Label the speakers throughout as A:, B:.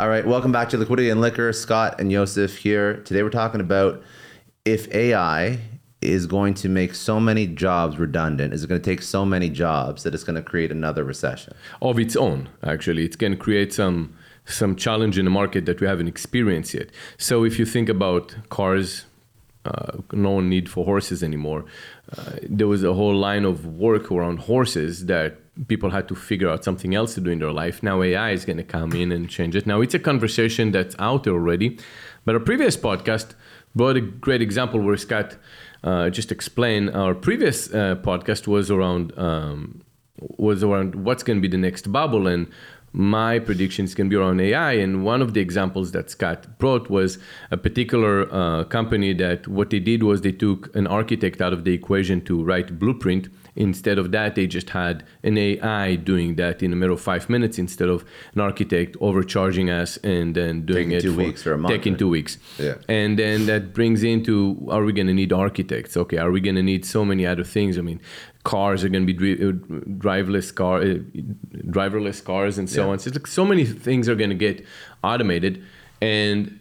A: All right, welcome back to Liquidity and Liquor. Scott and Yosef here. Today we're talking about if AI is going to make so many jobs redundant, is it going to take so many jobs that it's going to create another recession?
B: Of its own, actually, it can create some some challenge in the market that we haven't experienced yet. So if you think about cars, uh, no need for horses anymore. Uh, there was a whole line of work around horses that people had to figure out something else to do in their life. Now AI is going to come in and change it. Now it's a conversation that's out there already, but our previous podcast brought a great example where Scott uh, just explained. Our previous uh, podcast was around um, was around what's going to be the next bubble and my predictions can be around AI. And one of the examples that Scott brought was a particular uh, company that what they did was they took an architect out of the equation to write blueprint. Instead of that, they just had an AI doing that in a matter of five minutes instead of an architect overcharging us and then doing
A: Taking
B: it
A: two
B: for,
A: weeks or a month,
B: Taking
A: right?
B: two weeks.
A: Yeah.
B: And then that brings into are we going to need architects? Okay, are we going to need so many other things? I mean, cars are going to be dri- uh, driverless car, uh, driverless cars, and so
A: Yeah.
B: on. So, it's like so many things are going to get automated, and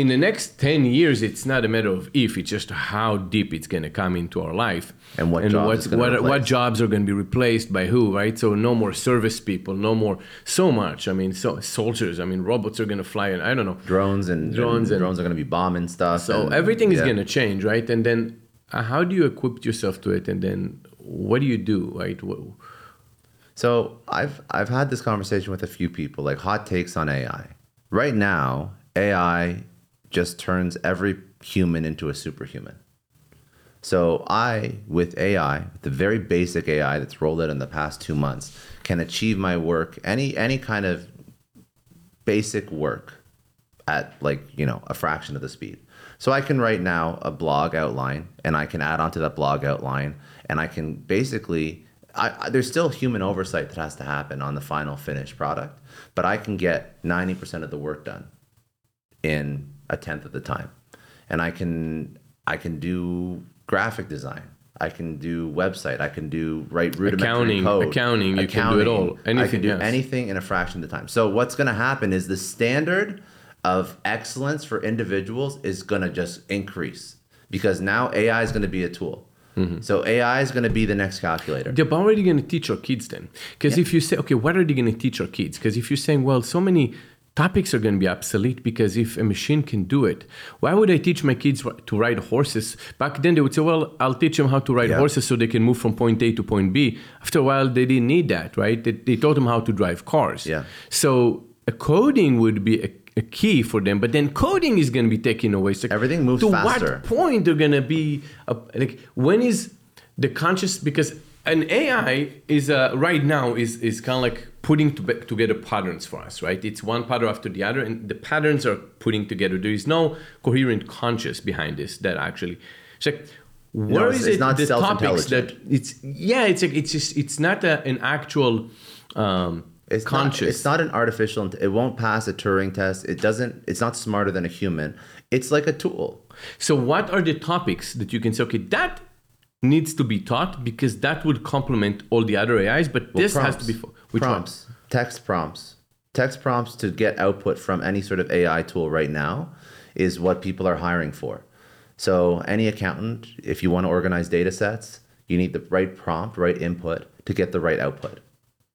B: in the next 10 years it's not a matter of if it's just how deep it's going to come into our life
A: And what jobs
B: what, what, what jobs are going to be replaced by who right so no more service people no more so much i mean so soldiers i mean robots are going to fly and i don't know
A: Drones and
B: Drones
A: and
B: and-
A: drones are going to be bombing stuff.
B: so
A: and-
B: everything is
A: yeah.
B: going to change right and then uh, how do you equip yourself to it and then what do you do right What-
A: So I've I've had this conversation with a few people, like hot takes on AI. Right now, AI just turns every human into a superhuman. So I, with AI, the very basic AI that's rolled out in the past two months, can achieve my work, any any kind of basic work at like you know a fraction of the speed so i can write now a blog outline and i can add onto that blog outline and i can basically I, I, there's still human oversight that has to happen on the final finished product but i can get 90% of the work done in a tenth of the time and i can i can do graphic design i can do website i can do write rudimentary
B: Accounting-
A: code
B: accounting, you can do it all.
A: i
B: Anything,
A: can do
B: yes.
A: anything in a fraction of the time so what's going to happen is the standard of excellence for individuals is going to just increase because now ai is going to be a tool
B: Mm-hmm.
A: so ai is going to be the next calculator but
B: They're already going to teach our kids then. Because if you say, okay, what are they going to teach our kids? Because if you're saying, well, so many topics are going to be obsolete because if a machine can do it, why would I teach my kids to ride horses? Back then they would say, well, I'll teach them how to ride
A: Yeah.
B: horses so they can move from point A to point B. After a while, they didn't need that, right? They, they taught them how to drive cars.
A: Yeah.
B: So a coding would be a, a key for them, but then coding is going to be taken away. So
A: Everything moves
B: to
A: faster.
B: what point they're going to be like when is the conscious because an AI is uh, right now is is kind of like putting to, together patterns for us, right? It's one pattern after the other, and the patterns are putting together. There is no coherent conscious behind this that actually. It's like where
A: it's-
B: is
A: it's
B: it
A: not
B: the topics that it's yeah it's like it's just it's not a, an actual um,
A: it's
B: conscious.
A: not, it's not an artificial it won't pass a turing test it doesn't it's not smarter than a human it's like a tool
B: So, what are the topics that you can say, okay, that needs to be taught because that would complement all the other AIs, but this has to be fo- which one?
A: prompts text prompts text prompts to get output from any sort of ai tool right now is what people are hiring for so any accountant if you want to organize data sets you need the right prompt right input to get the right output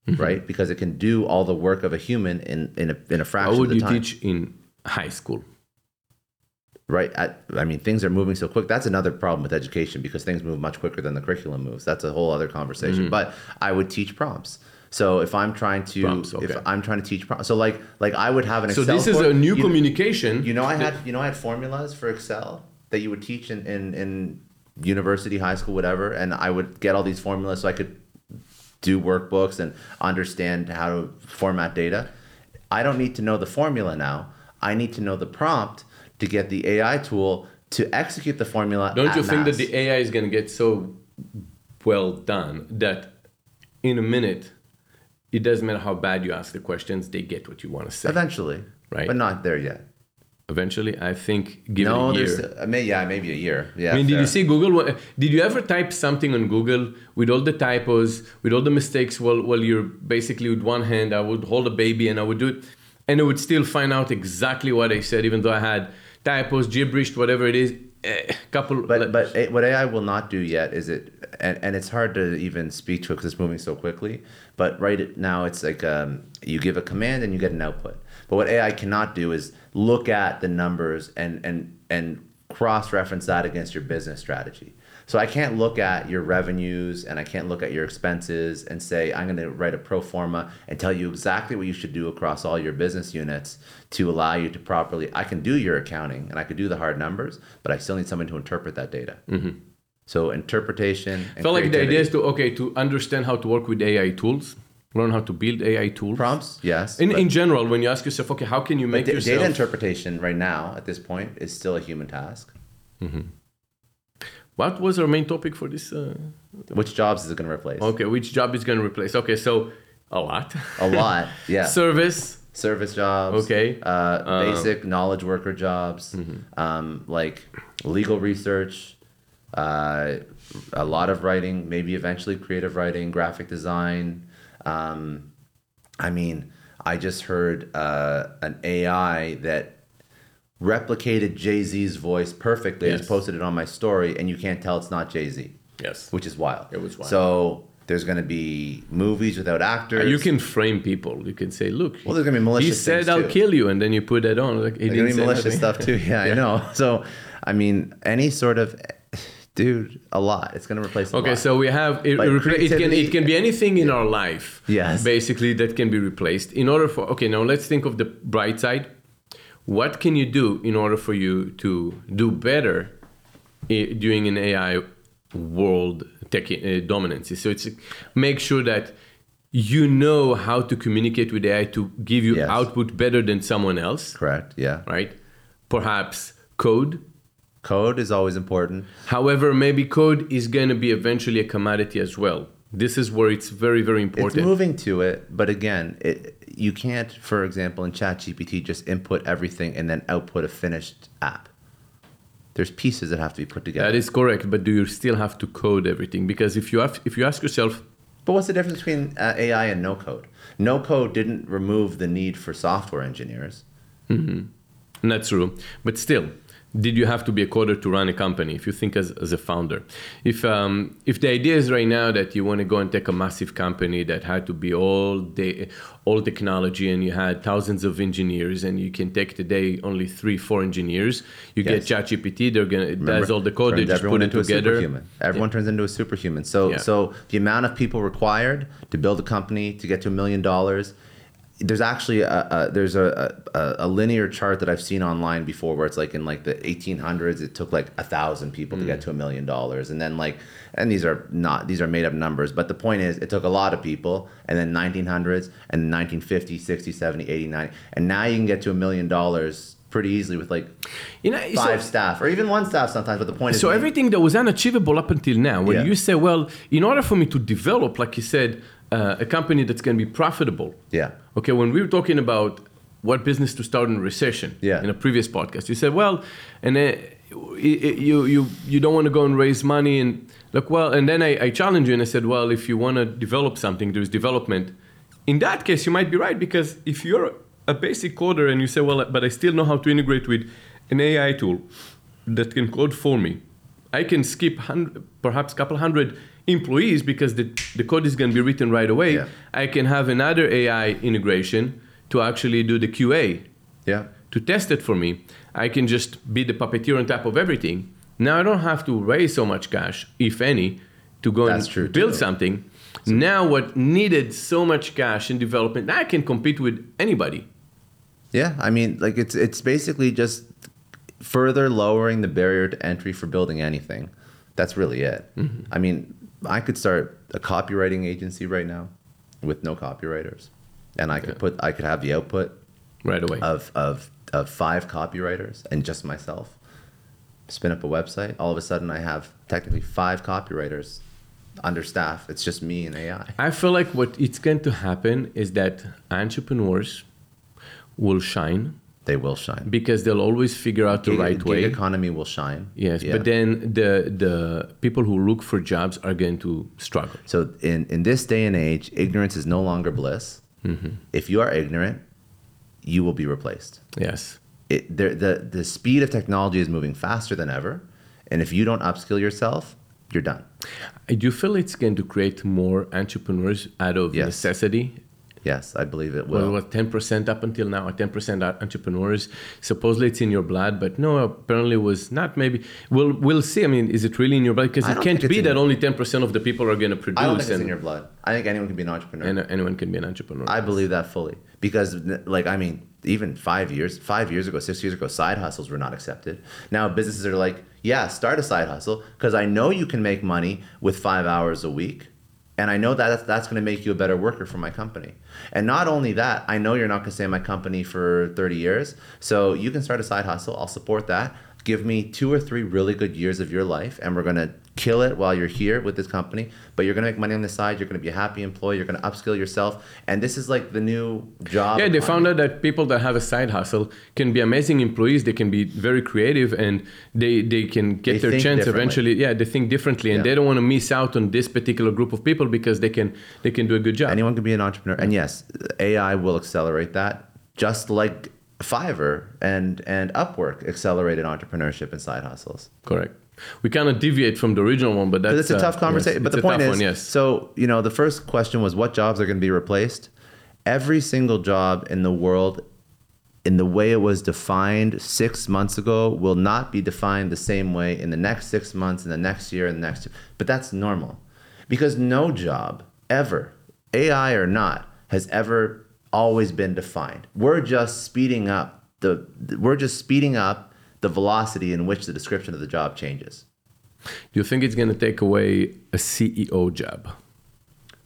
B: Mm-hmm.
A: right because it can do all the work of a human in in a, in a fraction
B: How would you
A: time
B: teach in high school?
A: Right at, i mean things are moving so quick. That's another problem with education because things move much quicker than the curriculum moves. That's a whole other conversation. But i would teach prompts. So if i'm trying to
B: Mm-hmm. Prompts,
A: if i'm trying to teach prompts so like like i would have an
B: So
A: excel
B: this is
A: for-
B: a new
A: you,
B: communication.
A: you know i had you know i had formulas for excel that you would teach in in, in university high school whatever and i would get all these formulas so i could do workbooks and understand how to format data. I don't need to know the formula now. I need to know the prompt to get the ai tool to execute the formula
B: Don't you think that the AI is going to get so well done that in a minute, it doesn't matter how bad you ask the questions, they get what you want to say.
A: eventually
B: Right.
A: but not there yet
B: Eventually, I think, give
A: no
B: a
A: there's
B: year.
A: I mean, yeah maybe a year yeah
B: I mean, did you see Google? Did you ever type something on Google with all the typos, with all the mistakes? Well, well, you're basically with one hand, I would hold a baby and I would do it. and it would still find out exactly what I said, even though I had typos, gibberish, whatever it is. A couple,
A: But but a- what AI will not do yet is it, and, and it's hard to even speak to it because it's moving so quickly. But right now, it's like um, you give a command and you get an output. But what AI cannot do is look at the numbers and and and cross reference that against your business strategy. So I can't look at your revenues and I can't look at your expenses and say I'm going to write a pro forma and tell you exactly what you should do across all your business units to allow you to properly. I can do your accounting and I could do the hard numbers, but I still need someone to interpret that data. Mm-hmm. So interpretation. And
B: felt like the idea is to okay to understand how to work with AI tools, learn how to build AI tools.
A: prompts, yes.
B: In, in general, when you ask yourself, okay, how can you make
A: Da-
B: yourself
A: data interpretation right now at this point is still a human task. Mm-hmm.
B: What was our main topic for this? Uh,
A: Which jobs is it going to replace?
B: okay, which job is going to replace? Okay, so a lot.
A: A lot, yeah.
B: Service.
A: Service jobs.
B: Okay.
A: Uh, basic knowledge worker jobs,
B: Mm-hmm.
A: um, like legal research, uh, a lot of writing, maybe eventually creative writing, graphic design. Um, I mean, I just heard uh, an AI that replicated Jay Z's voice perfectly. I just posted it on my story, and you can't tell it's not Jay Z,
B: Yes.
A: which is wild.
B: It was wild.
A: So there's going to be movies without actors.
B: You can frame people. You can say, look,
A: Well, there's gonna be malicious
B: he said I'll
A: too.
B: kill you, and then you put that on. Like, he
A: There's gonna be malicious stuff too. Yeah, I know. So, I mean, any sort of, dude, a lot. It's gonna replace. A
B: Okay,
A: lot.
B: so we have it,
A: Like
B: it can it can be anything in our life.
A: Yes.
B: Basically, that can be replaced. In order for okay, now let's think of the bright side. What can you do in order for you to do better i- during an AI world tech uh, dominance? So it's make sure that you know how to communicate with AI to give you
A: Yes.
B: output better than someone else,
A: correct. Yeah,
B: right? Perhaps code.
A: code is always important.
B: However, maybe code is going to be eventually a commodity as well. This is where it's very, very important.
A: It's moving to it, but again, it you can't, for example, in ChatGPT, just input everything and then output a finished app. There's pieces that have to be put together.
B: That is correct, but do you still have to code everything? Because if you have, if you ask yourself,
A: But what's the difference between uh, AI and no code? No code didn't remove the need for software engineers.
B: and that's true, but still, did you have to be a coder to run a company? If you think as, as a founder, if um, if the idea is right now that you want to go and take a massive company that had to be all day, all technology, and you had thousands of engineers, and you can take today only three, four engineers, you
A: Yes.
B: get ChatGPT, they're gonna it does all the code, they just put it together.
A: superhuman. Everyone turns into a superhuman. So
B: Yeah.
A: so the amount of people required to build a company to get to a million dollars. There's actually a, a there's a, a, a linear chart that I've seen online before where it's like in like the 1800s it took like a thousand people to get
B: Mm.
A: to a million dollars and then like and these are not these are made up numbers but the point is it took a lot of people and then 1900s and 1950 60 70 80 90 and now you can get to a million dollars pretty easily with like
B: You know, so-
A: five staff or even one staff sometimes but the point is
B: So everything that was unachievable up until now, when
A: Yeah.
B: you say, well, in order for me to develop, like you said, uh, a company that's going to be profitable.
A: yeah
B: Okay, when we were talking about what business to start in a recession
A: Yeah.
B: in a previous podcast, you said, well, and uh, y- y- you you you don't want to go and raise money and look well, and then I, I challenged you and I said, well, if you want to develop something, there's development. In that case, you might be right because if you're a basic coder and you say, well, but I still know how to integrate with an AI tool that can code for me, I can skip hundred, perhaps a couple hundred employees because the, the code is going to be written right away.
A: Yeah.
B: I can have another AI integration to actually do the QA
A: yeah
B: to test it for me. I can just be the puppeteer on top of everything. Now I don't have to raise so much cash, if any, to go
A: That's
B: and
A: true,
B: build
A: too.
B: something. now what needed so much cash in development, I can compete with anybody.
A: Yeah, I mean, like it's it's basically just further lowering the barrier to entry for building anything. That's really it. Mm-hmm. I mean, I could start a copywriting agency right now with no copywriters, and I could put I could have the output
B: Right away.
A: of of of five copywriters and just myself. Spin up a website. All of a sudden, I have technically five copywriters understaffed. It's just me and AI.
B: I feel like what it's going to happen is that entrepreneurs will shine
A: They will shine.
B: because they'll always figure out the
A: Gig-
B: right
A: gig
B: way.
A: economy will shine.
B: Yes,
A: Yeah.
B: but then the the people who look for jobs are going to struggle.
A: So in, in this day and age, ignorance is no longer bliss.
B: Mm-hmm.
A: If you are ignorant, you will be replaced.
B: Yes.
A: It, the, the, the speed of technology is moving faster than ever. And if you don't upskill yourself, you're done.
B: I do feel it's going to create more entrepreneurs out of
A: Yes.
B: necessity.
A: Yes, I believe it
B: Well,
A: will.
B: what ten percent up until now? Ten percent entrepreneurs. Supposedly it's in your blood, but no, apparently it was not. Maybe we'll we'll see. I mean, is it really in your blood? Because it can't be that only ten percent of the people are going to produce,
A: I don't think it's in your blood. I think anyone can be an entrepreneur.
B: and anyone can be an entrepreneur.
A: I believe that fully because, like, I mean, even five years, five years ago, six years ago, side hustles were not accepted. Now businesses are like, yeah, start a side hustle because I know you can make money with five hours a week, and I know that that's, that's going to make you a better worker for my company. And not only that, I know you're not going to stay in my company for 30 years, so you can start a side hustle. I'll support that. Give me two or three really good years of your life, and we're going to kill it while you're here with this company. But you're going to make money on the side. You're going to be a happy employee. You're going to upskill yourself, and this is like the new job.
B: yeah, they found out that people that have a side hustle can be amazing employees. They can be very creative, and they they can get
A: They
B: their chance eventually. Yeah, they think differently, and
A: Yeah.
B: they don't want to miss out on this particular group of people because they can they can do a good job.
A: Anyone can be an entrepreneur. And yes, AI will accelerate that, just like Fiverr and, and Upwork accelerated entrepreneurship and side hustles.
B: Correct. We kind of deviate from the original one, but that's
A: But it's a
B: uh,
A: tough conversation.
B: yes,
A: but the point is,
B: one, yes.
A: so, you know, the first question was what jobs are going to be replaced? Every single job in the world, in the way it was defined six months ago, will not be defined the same way in the next six months, in the next year, and the next. But that's normal, because no job ever, AI or not, has ever always been defined. We're just speeding up the. We're just speeding up the velocity in which the description of the job changes.
B: Do you think it's going to take away a CEO job?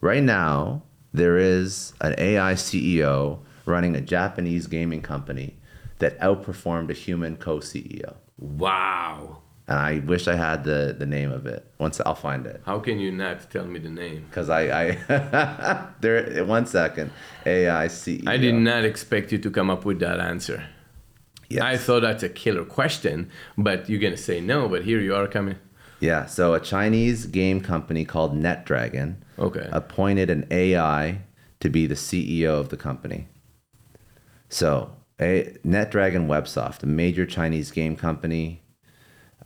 A: Right now, there is an AI CEO running a Japanese gaming company that outperformed a human co CEO.
B: Wow.
A: And I wish I had the, the name of it. Once I'll find it.
B: How can you not tell me the name?
A: Because I, I there one second. AI CEO.
B: I did not expect you to come up with that answer.
A: Yes.
B: I thought that's a killer question, but you're going to say no, but here you are coming.
A: Yeah. So a Chinese game company called NetDragon
B: Okay.
A: appointed an AI to be the CEO of the company. So, a NetDragon Websoft, a major Chinese game company.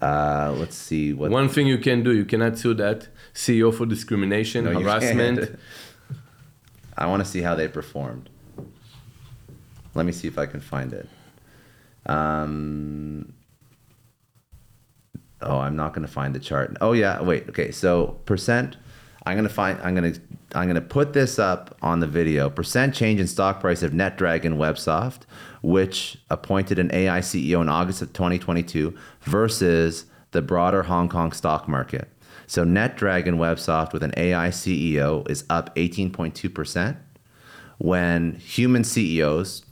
A: Uh, let's see what.
B: One thing you can do, you cannot sue that CEO for discrimination,
A: No,
B: harassment.
A: I want to see how they performed. Let me see if I can find it. Um, oh, I'm not going to find the chart. Oh yeah, wait. Okay, so percent. I'm going to find. I'm going to. I'm going to put this up on the video. Percent change in stock price of NetDragon WebSoft, which appointed an AI CEO in August of 2022, versus the broader Hong Kong stock market. So NetDragon WebSoft with an AI CEO is up 18.2 percent when human CEOs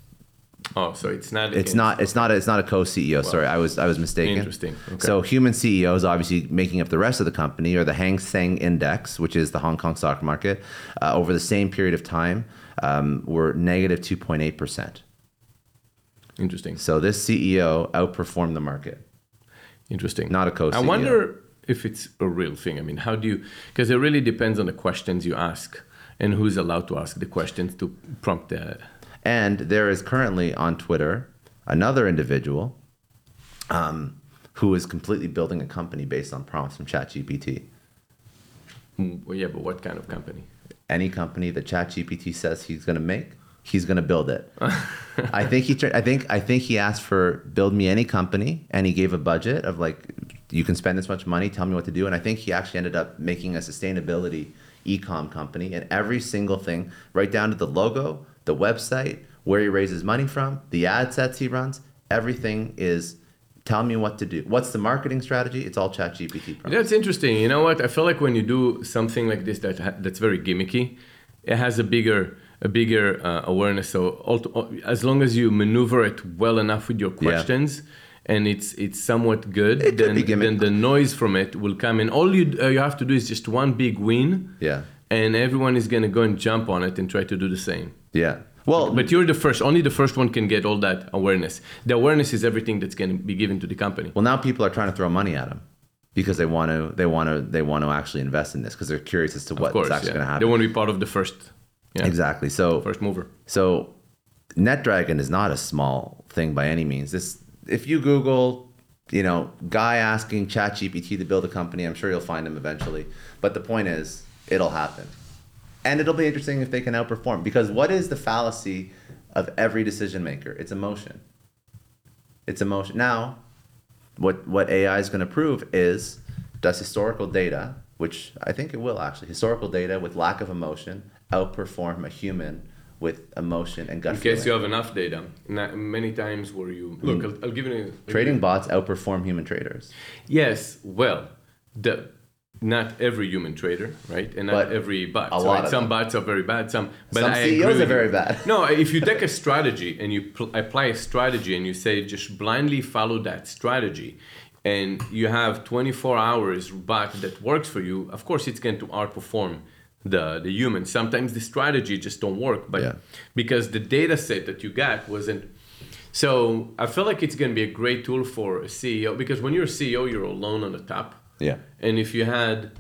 B: Oh, so it's not.
A: it's not it's not a, it's not a co-CEO. Sorry, I was I was mistaken.
B: Interesting. Okay.
A: So human CEOs obviously making up the rest of the company or the Hang Seng Index, which is the Hong Kong stock market, uh, over the same period of time um, were negative 2.8 percent.
B: Interesting.
A: So this CEO outperformed the market.
B: Interesting.
A: Not a co-CEO.
B: I wonder if it's a real thing. I mean, how do you? Because it really depends on the questions you ask and who's allowed to ask the questions to prompt the.
A: And there is currently on Twitter another individual um, who is completely building a company based on prompts from ChatGPT.
B: Well, yeah, but what kind of company?
A: Any company that ChatGPT says he's going to make, he's going to build it. I think he. I think. I think he asked for build me any company, and he gave a budget of like, you can spend this much money. Tell me what to do. And I think he actually ended up making a sustainability ecom company, and every single thing, right down to the logo, the website, where he raises money from, the ad sets he runs, everything is. Tell me what to do. What's the marketing strategy? It's all ChatGPT. prompts.
B: That's interesting. You know what? I feel like when you do something like this that ha- that's very gimmicky, it has a bigger a bigger uh, awareness. So ulti- as long as you maneuver it well enough with your questions. And it's it's somewhat good.
A: It
B: then, then the noise from it will come in. All you uh, you have to do is just one big win,
A: Yeah.
B: And everyone is gonna go and jump on it and try to do the same.
A: Yeah. Well,
B: But you're the first. Only the first one can get all that awareness. The awareness is everything that's going to be given to the company.
A: Well, now people are trying to throw money at him because they want to they want to they want to actually invest in this because they're curious as to what's actually
B: yeah.
A: going to happen.
B: they want to be part of the first. Yeah,
A: Exactly. So
B: first mover.
A: so NetDragon is not a small thing by any means. This, if you Google, you know, guy asking ChatGPT to build a company, I'm sure you'll find him eventually. But the point is, it'll happen, and it'll be interesting if they can outperform. Because what is the fallacy of every decision maker? It's emotion. It's emotion. Now, what what AI is going to prove is does historical data, which I think it will actually, historical data with lack of emotion outperform a human with emotion and gut
B: In case you have enough data, Na- many times where you look, hmm. I'll, I'll give you an,
A: Trading bots outperform human traders.
B: Yes, well, the not every human trader, right, and not
A: But
B: every bot.
A: a
B: So,
A: lot
B: right,
A: of
B: some
A: them.
B: bots are very bad. Some, but
A: Some
B: I
A: CEOs are very
B: you.
A: bad.
B: No, if you take a strategy and you pl- apply a strategy and you say just blindly follow that strategy, and you have 24 hours bot that works for you, of course it's going to outperform the the human. Sometimes the strategy just don't work, but
A: Yeah.
B: because the data set that you got wasn't so I feel like it's going to be a great tool for a CEO because when you're a CEO, you're alone on the top.
A: Yeah.
B: And if you had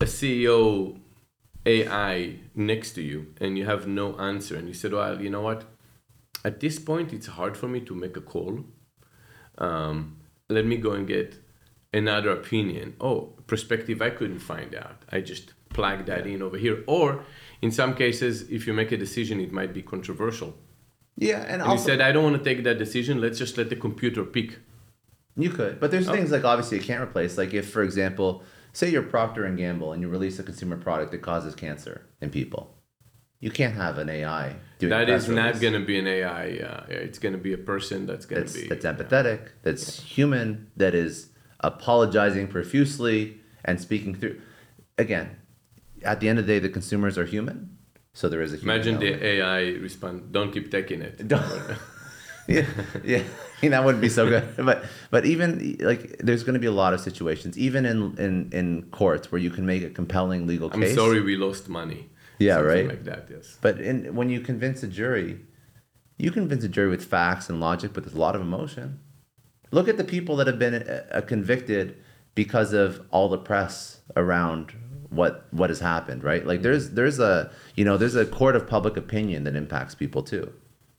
B: a CEO AI next to you and you have no answer and you said, well, you know what? At this point, it's hard for me to make a call. Um, let me go and get another opinion. Oh, perspective I couldn't find out. I just plug that in over here. Or in some cases, if you make a decision, it might be controversial.
A: Yeah, and,
B: And
A: also
B: you said, I don't want to take that decision. Let's just let the computer pick.
A: You could, but there's things like obviously it can't replace. Like if, for example, say you're Procter and Gamble and you release a consumer product that causes cancer in people, you can't have an AI doing.
B: That is not going to be an AI. Uh, it's going to be a person that's going to be.
A: that's empathetic. That's human. That is apologizing profusely and speaking through. Again, at the end of the day, the consumers are human, so there is a human.
B: Imagine
A: element.
B: the AI respond, don't keep taking it.
A: Don't- yeah, yeah, that wouldn't be so good. But but even like there's going to be a lot of situations, even in in in courts, where you can make a compelling legal case.
B: I'm sorry we lost money.
A: Yeah,
B: Something
A: right.
B: Like that, yes.
A: But in, when you convince a jury, you convince a jury with facts and logic, but there's a lot of emotion. Look at the people that have been uh, convicted because of all the press around what what has happened, right? Like there's there's a you know there's a court of public opinion that impacts people too.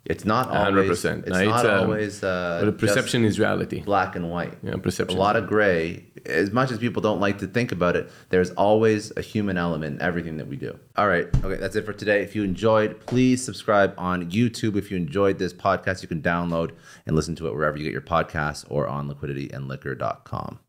A: It's not always
B: 100%.
A: it's
B: No, it's,
A: not
B: um,
A: always uh,
B: But perception is reality.
A: black and white.
B: Yeah, perception.
A: A lot of gray. As much as people don't like to think about it, there's always a human element in everything that we do. All right. Okay, that's it for today. If you enjoyed, please subscribe on YouTube. If you enjoyed this podcast, you can download and listen to it wherever you get your podcasts or on liquidityandliquor.com.